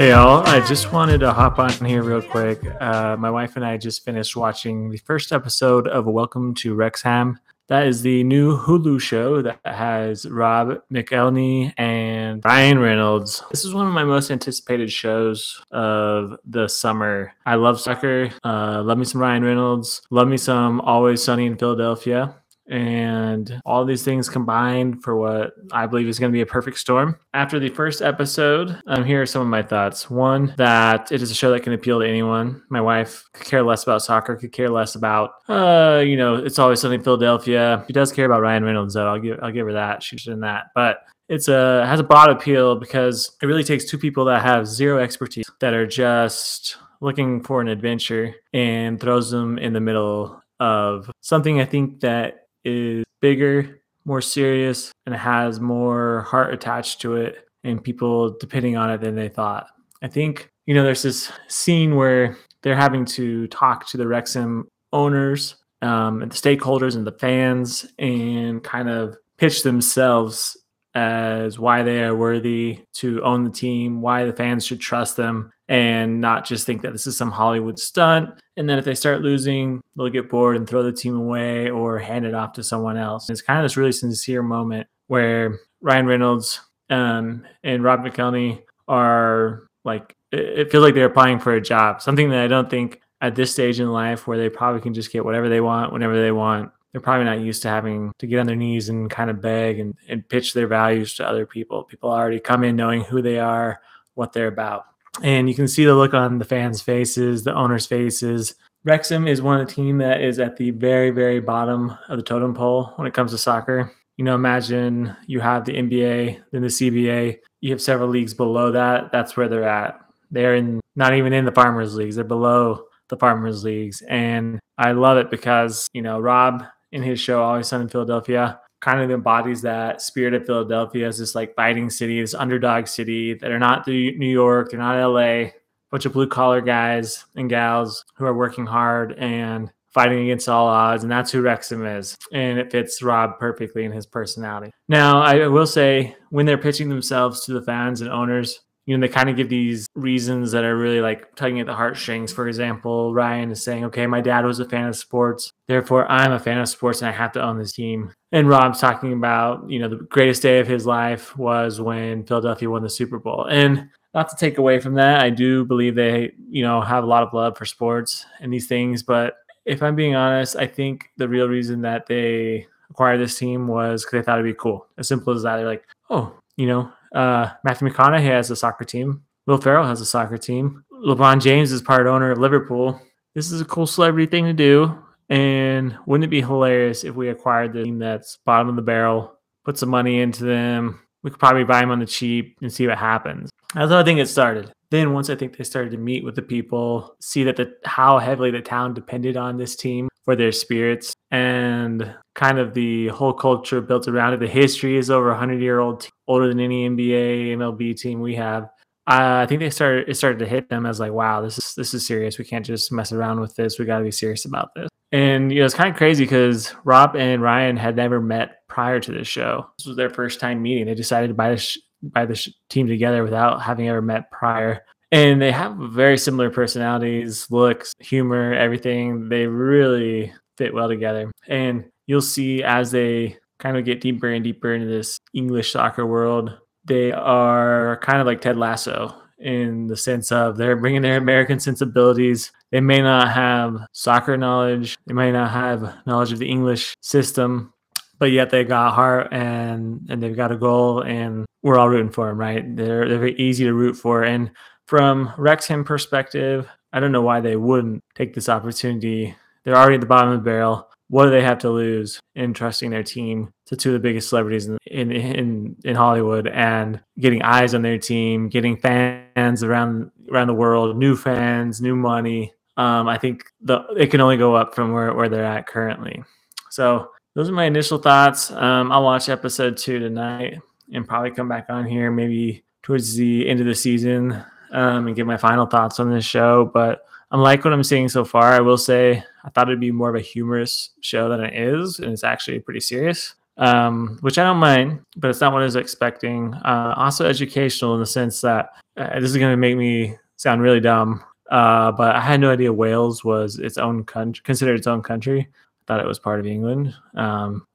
Hey, all. I just wanted to hop on here real quick. Uh, my wife and I just finished watching the first episode of Welcome to Wrexham. That is the new Hulu show that has Rob McElhenney and Ryan Reynolds. This is one of my most anticipated shows of the summer. I love soccer. Uh, love me some Ryan Reynolds. Love me some Always Sunny in Philadelphia and all these things combined for what I believe is going to be a perfect storm. After the first episode, um, here are some of my thoughts. One, that it is a show that can appeal to anyone. My wife could care less about soccer, could care less about, uh, you know, it's always something Philadelphia. She does care about Ryan Reynolds, though. I'll give, I'll give her that. She's in that, but it's a has a broad appeal because it really takes two people that have zero expertise that are just looking for an adventure and throws them in the middle of something I think that is bigger, more serious, and has more heart attached to it and people depending on it than they thought. I think, you know, there's this scene where they're having to talk to the Wrexham owners um, and the stakeholders and the fans and kind of pitch themselves as why they are worthy to own the team, why the fans should trust them, and not just think that this is some Hollywood stunt. And then if they start losing, they'll get bored and throw the team away or hand it off to someone else. It's kind of this really sincere moment where Ryan Reynolds um, and Rob McElhenney are like, it feels like they're applying for a job, something that I don't think at this stage in life where they probably can just get whatever they want whenever they want they're probably not used to having to get on their knees and kind of beg and, and pitch their values to other people. People already come in knowing who they are, what they're about. And you can see the look on the fans' faces, the owners' faces. Wrexham is one of the team that is at the very, very bottom of the totem pole when it comes to soccer. You know, imagine you have the NBA, then the CBA. You have several leagues below that. That's where they're at. They're in not even in the farmers leagues. They're below the farmers leagues, and I love it because you know Rob in his show Always Sunny in Philadelphia kind of embodies that spirit of Philadelphia as this like fighting city, this underdog city that are not New York, they're not LA, bunch of blue collar guys and gals who are working hard and fighting against all odds, and that's who Wrexham is. And it fits Rob perfectly in his personality. Now, I will say when they're pitching themselves to the fans and owners, you know, they kind of give these reasons that are really like tugging at the heartstrings. For example, Ryan is saying, okay, my dad was a fan of sports. Therefore, I'm a fan of sports and I have to own this team. And Rob's talking about, you know, the greatest day of his life was when Philadelphia won the Super Bowl. And not to take away from that, I do believe they, you know, have a lot of love for sports and these things. But if I'm being honest, I think the real reason that they acquired this team was because they thought it'd be cool. As simple as that. They're like, oh, you know, uh, Matthew McConaughey has a soccer team. Will Ferrell has a soccer team. LeBron James is part owner of Liverpool. This is a cool celebrity thing to do. And wouldn't it be hilarious if we acquired the team that's bottom of the barrel, put some money into them? We could probably buy them on the cheap and see what happens. That's how I think it started. Then once I think they started to meet with the people, see that the how heavily the town depended on this team for their spirits and kind of the whole culture built around it. The history is over 100 year old, older than any NBA, MLB team we have. Uh, I think they started it started to hit them as like, wow, this is this is serious. We can't just mess around with this. We got to be serious about this. And you know, it's kind of crazy because Rob and Ryan had never met prior to this show. This was their first time meeting. They decided to buy this buy this team together without having ever met prior. And they have very similar personalities, looks, humor, everything. They really fit well together. And you'll see as they kind of get deeper and deeper into this English soccer world, they are kind of like Ted Lasso in the sense of they're bringing their American sensibilities. They may not have soccer knowledge, they may not have knowledge of the English system, but yet they got heart and and they've got a goal, and we're all rooting for them, right? They're they're very easy to root for, and from Wrexham perspective, I don't know why they wouldn't take this opportunity they're already at the bottom of the barrel. What do they have to lose in trusting their team to two of the biggest celebrities in in in, in Hollywood and getting eyes on their team, getting fans around around the world, new fans, new money. Um, I think the it can only go up from where, where they're at currently. So those are my initial thoughts. Um, I'll watch episode two tonight and probably come back on here maybe towards the end of the season um, and give my final thoughts on this show. But I like what I'm seeing so far. I will say I thought it'd be more of a humorous show than it is, and it's actually pretty serious. um, which I don't mind, but it's not what I was expecting. Uh, also educational in the sense that uh, this is going to make me sound really dumb, uh, but I had no idea Wales was its own country, considered its own country. I thought it was part of England. Um,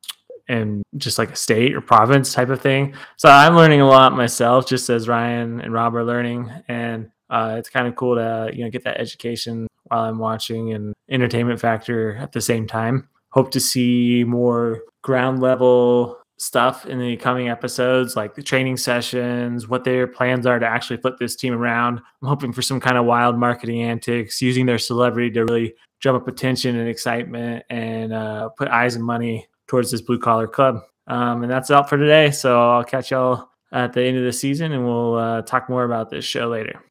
and just like a state or province type of thing. So I'm learning a lot myself, just as Ryan and Rob are learning, and uh, it's kind of cool to you know get that education while I'm watching and entertainment factor at the same time. Hope to see more ground level stuff in the coming episodes, like the training sessions, what their plans are to actually flip this team around. I'm hoping for some kind of wild marketing antics, using their celebrity to really drum up attention and excitement and uh, put eyes and money towards this blue collar club. Um, and that's all for today. So I'll catch y'all at the end of the season and we'll uh, talk more about this show later.